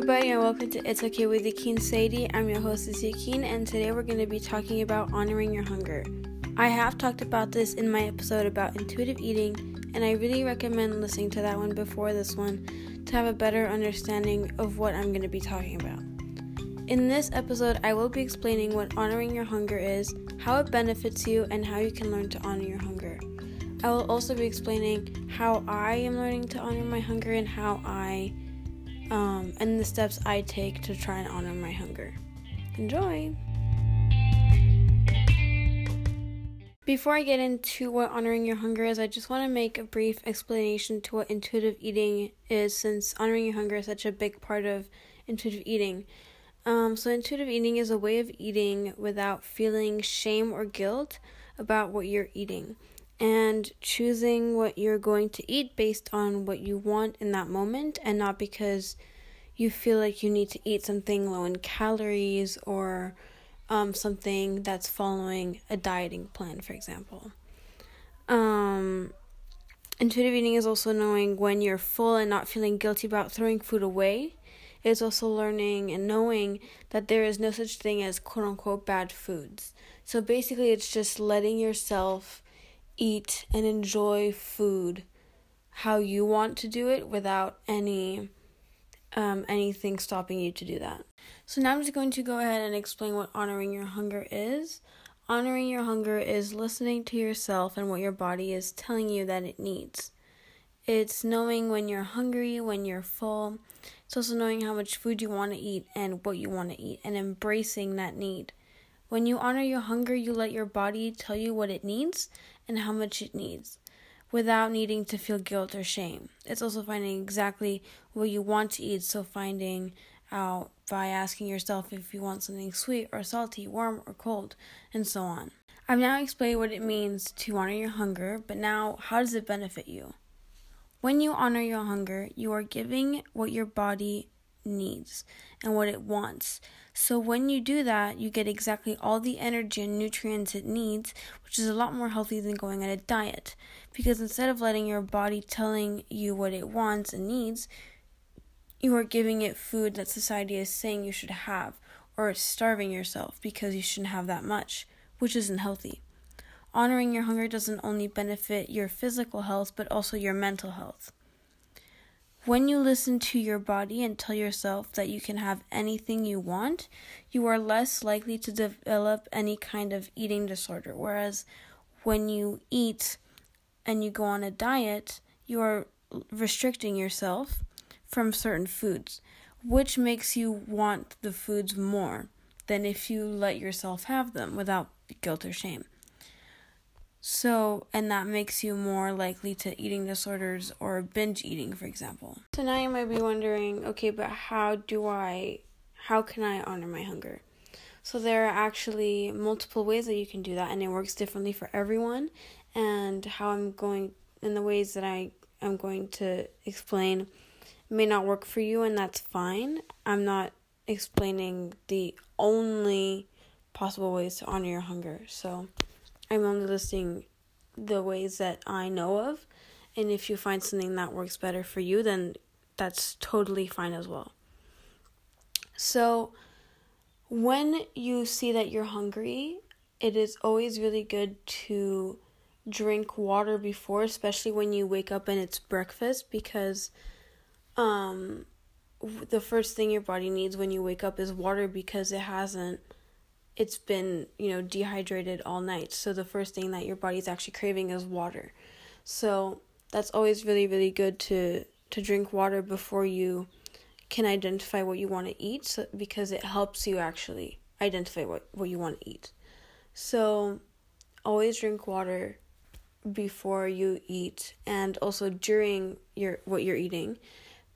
everybody, and welcome to It's Okay with Yakin Sadie. I'm your hostess Yakin, and today we're going to be talking about honoring your hunger. I have talked about this in my episode about intuitive eating, and I really recommend listening to that one before this one to have a better understanding of what I'm going to be talking about. In this episode, I will be explaining what honoring your hunger is, how it benefits you, and how you can learn to honor your hunger. I will also be explaining how I am learning to honor my hunger and how I um, and the steps I take to try and honor my hunger. Enjoy! Before I get into what honoring your hunger is, I just want to make a brief explanation to what intuitive eating is, since honoring your hunger is such a big part of intuitive eating. Um, so, intuitive eating is a way of eating without feeling shame or guilt about what you're eating and choosing what you're going to eat based on what you want in that moment and not because you feel like you need to eat something low in calories or um, something that's following a dieting plan, for example. Um, intuitive eating is also knowing when you're full and not feeling guilty about throwing food away. It's also learning and knowing that there is no such thing as quote unquote bad foods. So basically, it's just letting yourself eat and enjoy food how you want to do it without any um, anything stopping you to do that. So now I'm just going to go ahead and explain what honoring your hunger is. Honoring your hunger is listening to yourself and what your body is telling you that it needs. It's knowing when you're hungry, when you're full. It's also knowing how much food you want to eat and what you want to eat and embracing that need. When you honor your hunger, you let your body tell you what it needs and how much it needs without needing to feel guilt or shame. It's also finding exactly what you want to eat, so finding out by asking yourself if you want something sweet or salty, warm or cold, and so on. I've now explained what it means to honor your hunger, but now how does it benefit you? When you honor your hunger, you are giving what your body needs and what it wants. So when you do that, you get exactly all the energy and nutrients it needs, which is a lot more healthy than going on a diet. Because instead of letting your body telling you what it wants and needs, you are giving it food that society is saying you should have, or starving yourself because you shouldn't have that much, which isn't healthy. Honoring your hunger doesn't only benefit your physical health, but also your mental health. When you listen to your body and tell yourself that you can have anything you want, you are less likely to develop any kind of eating disorder. Whereas when you eat and you go on a diet, you are restricting yourself from certain foods, which makes you want the foods more than if you let yourself have them without guilt or shame. So, and that makes you more likely to eating disorders or binge eating, for example. So now you might be wondering, okay, but how do I, how can I honor my hunger? So there are actually multiple ways that you can do that, and it works differently for everyone. And how I'm going, in the ways that I am going to explain, may not work for you, and that's fine. I'm not explaining the only possible ways to honor your hunger. So I'm only listing the ways that I know of. And if you find something that works better for you, then that's totally fine as well. So, when you see that you're hungry, it is always really good to drink water before, especially when you wake up and it's breakfast, because um, the first thing your body needs when you wake up is water because it hasn't it's been, you know, dehydrated all night. So the first thing that your body's actually craving is water. So that's always really really good to to drink water before you can identify what you want to eat so, because it helps you actually identify what, what you want to eat. So always drink water before you eat and also during your what you're eating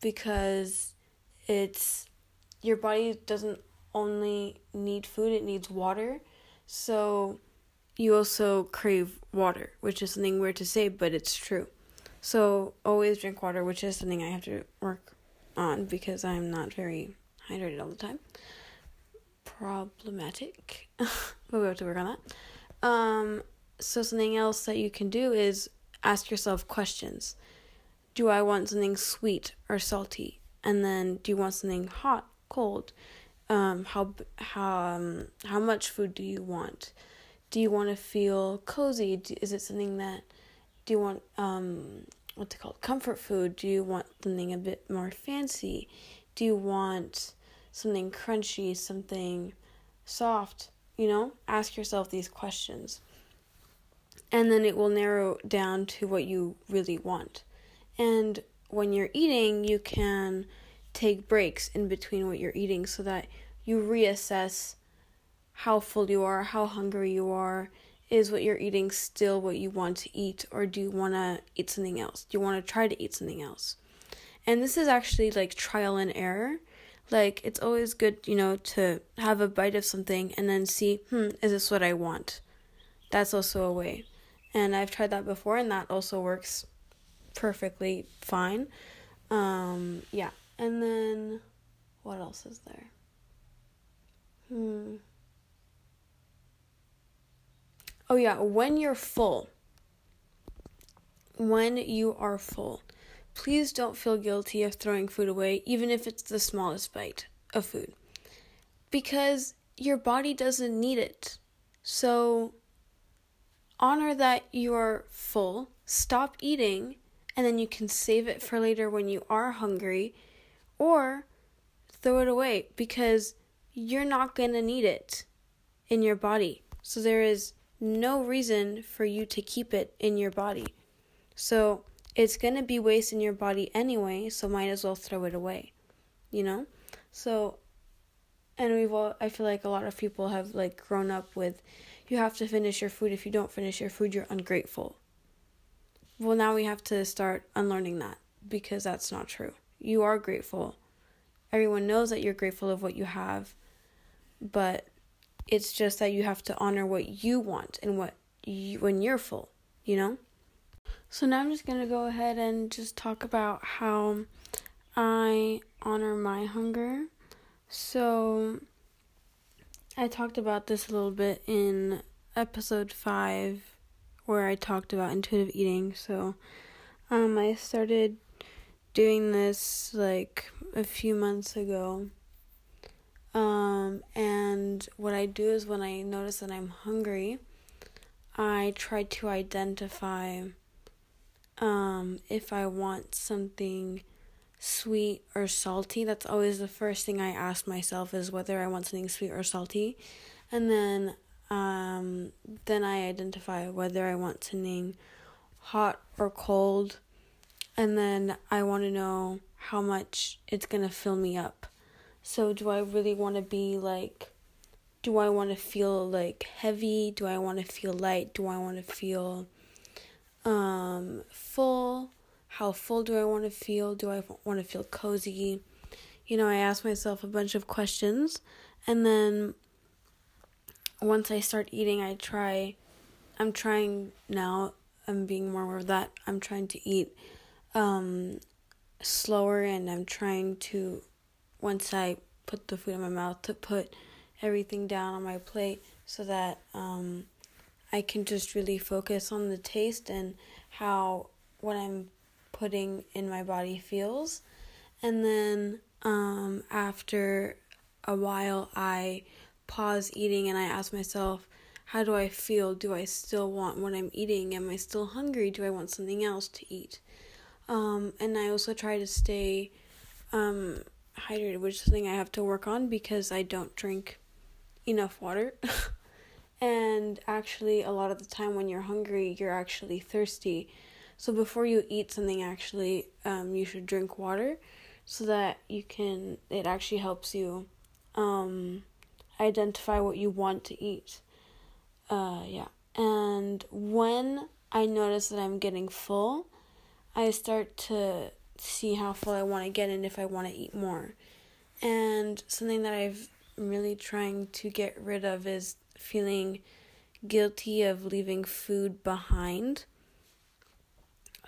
because it's your body doesn't only need food, it needs water. So you also crave water, which is something weird to say, but it's true. So always drink water, which is something I have to work on because I'm not very hydrated all the time. Problematic. but we have to work on that. Um, so something else that you can do is ask yourself questions. Do I want something sweet or salty? And then do you want something hot, cold? Um, how how um, how much food do you want? Do you want to feel cozy? Is it something that do you want um what's it called comfort food? Do you want something a bit more fancy? Do you want something crunchy, something soft? You know, ask yourself these questions. And then it will narrow down to what you really want. And when you're eating, you can take breaks in between what you're eating so that you reassess how full you are, how hungry you are. Is what you're eating still what you want to eat, or do you want to eat something else? Do you want to try to eat something else? And this is actually like trial and error. Like, it's always good, you know, to have a bite of something and then see, hmm, is this what I want? That's also a way. And I've tried that before, and that also works perfectly fine. Um, yeah. And then, what else is there? Hmm. Oh, yeah, when you're full, when you are full, please don't feel guilty of throwing food away, even if it's the smallest bite of food, because your body doesn't need it. So, honor that you're full, stop eating, and then you can save it for later when you are hungry, or throw it away because you're not going to need it in your body. So, there is no reason for you to keep it in your body. So it's going to be waste in your body anyway, so might as well throw it away. You know? So and we've all I feel like a lot of people have like grown up with you have to finish your food if you don't finish your food you're ungrateful. Well, now we have to start unlearning that because that's not true. You are grateful. Everyone knows that you're grateful of what you have, but it's just that you have to honor what you want and what you, when you're full, you know? So now I'm just going to go ahead and just talk about how I honor my hunger. So I talked about this a little bit in episode 5 where I talked about intuitive eating. So um I started doing this like a few months ago um, and what I do is when I notice that I'm hungry, I try to identify um, if I want something sweet or salty. That's always the first thing I ask myself is whether I want something sweet or salty. And then um, then I identify whether I want something hot or cold. And then I want to know how much it's going to fill me up. So, do I really want to be like, do I want to feel like heavy? Do I want to feel light? Do I want to feel um, full? How full do I want to feel? Do I want to feel cozy? You know, I ask myself a bunch of questions, and then once I start eating, I try. I'm trying now. I'm being more aware of that. I'm trying to eat um, slower, and I'm trying to once I put the food in my mouth to put everything down on my plate so that um, I can just really focus on the taste and how what I'm putting in my body feels. And then um, after a while, I pause eating and I ask myself, how do I feel? Do I still want what I'm eating? Am I still hungry? Do I want something else to eat? Um, and I also try to stay um, hydrated, which is something I have to work on because I don't drink enough water. and actually, a lot of the time when you're hungry, you're actually thirsty. So before you eat something, actually, um, you should drink water so that you can. It actually helps you um, identify what you want to eat. Uh, yeah. And when I notice that I'm getting full, I start to see how full I want to get and if I want to eat more. And something that I've really trying to get rid of is feeling guilty of leaving food behind.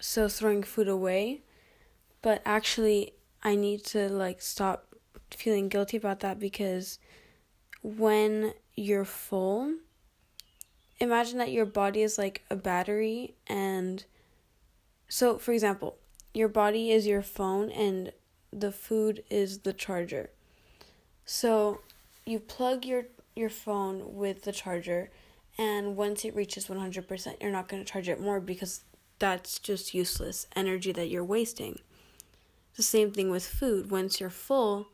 So throwing food away. But actually I need to like stop feeling guilty about that because when you're full, imagine that your body is like a battery and so for example, your body is your phone and the food is the charger. So you plug your your phone with the charger and once it reaches 100%, you're not going to charge it more because that's just useless energy that you're wasting. The same thing with food. Once you're full,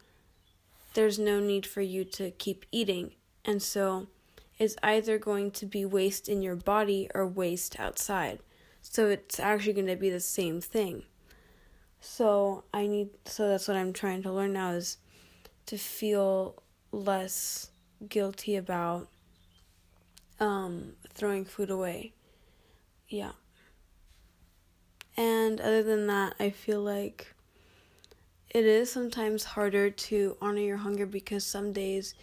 there's no need for you to keep eating. And so it's either going to be waste in your body or waste outside. So it's actually going to be the same thing. So I need so that's what I'm trying to learn now is to feel less guilty about um throwing food away. Yeah. And other than that, I feel like it is sometimes harder to honor your hunger because some days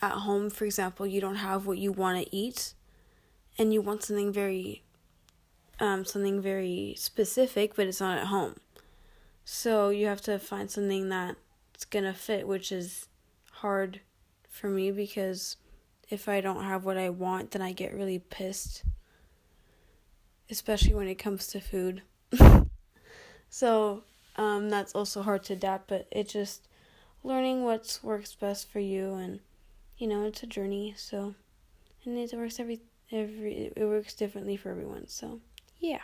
at home, for example, you don't have what you want to eat and you want something very um something very specific, but it's not at home. So you have to find something that's going to fit, which is hard for me because if I don't have what I want, then I get really pissed especially when it comes to food. so um, that's also hard to adapt, but it just learning what works best for you, and you know it's a journey. So and it works every every it works differently for everyone. So yeah.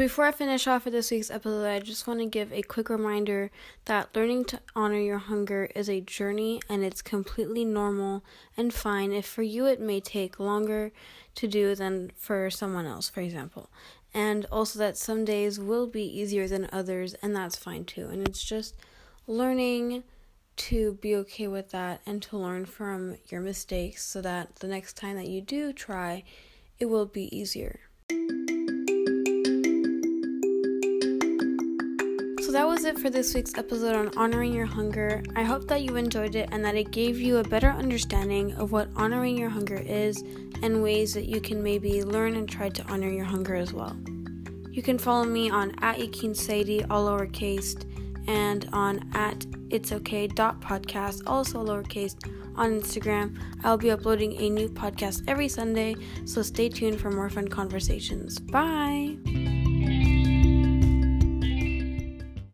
Before I finish off with this week's episode, I just want to give a quick reminder that learning to honor your hunger is a journey and it's completely normal and fine if for you it may take longer to do than for someone else, for example. And also that some days will be easier than others, and that's fine too. And it's just learning to be okay with that and to learn from your mistakes so that the next time that you do try, it will be easier. Was it for this week's episode on honoring your hunger. I hope that you enjoyed it and that it gave you a better understanding of what honoring your hunger is and ways that you can maybe learn and try to honor your hunger as well. You can follow me on at Saidi, all lowercase, and on at it's okay podcast, also lowercase, on Instagram. I'll be uploading a new podcast every Sunday, so stay tuned for more fun conversations. Bye!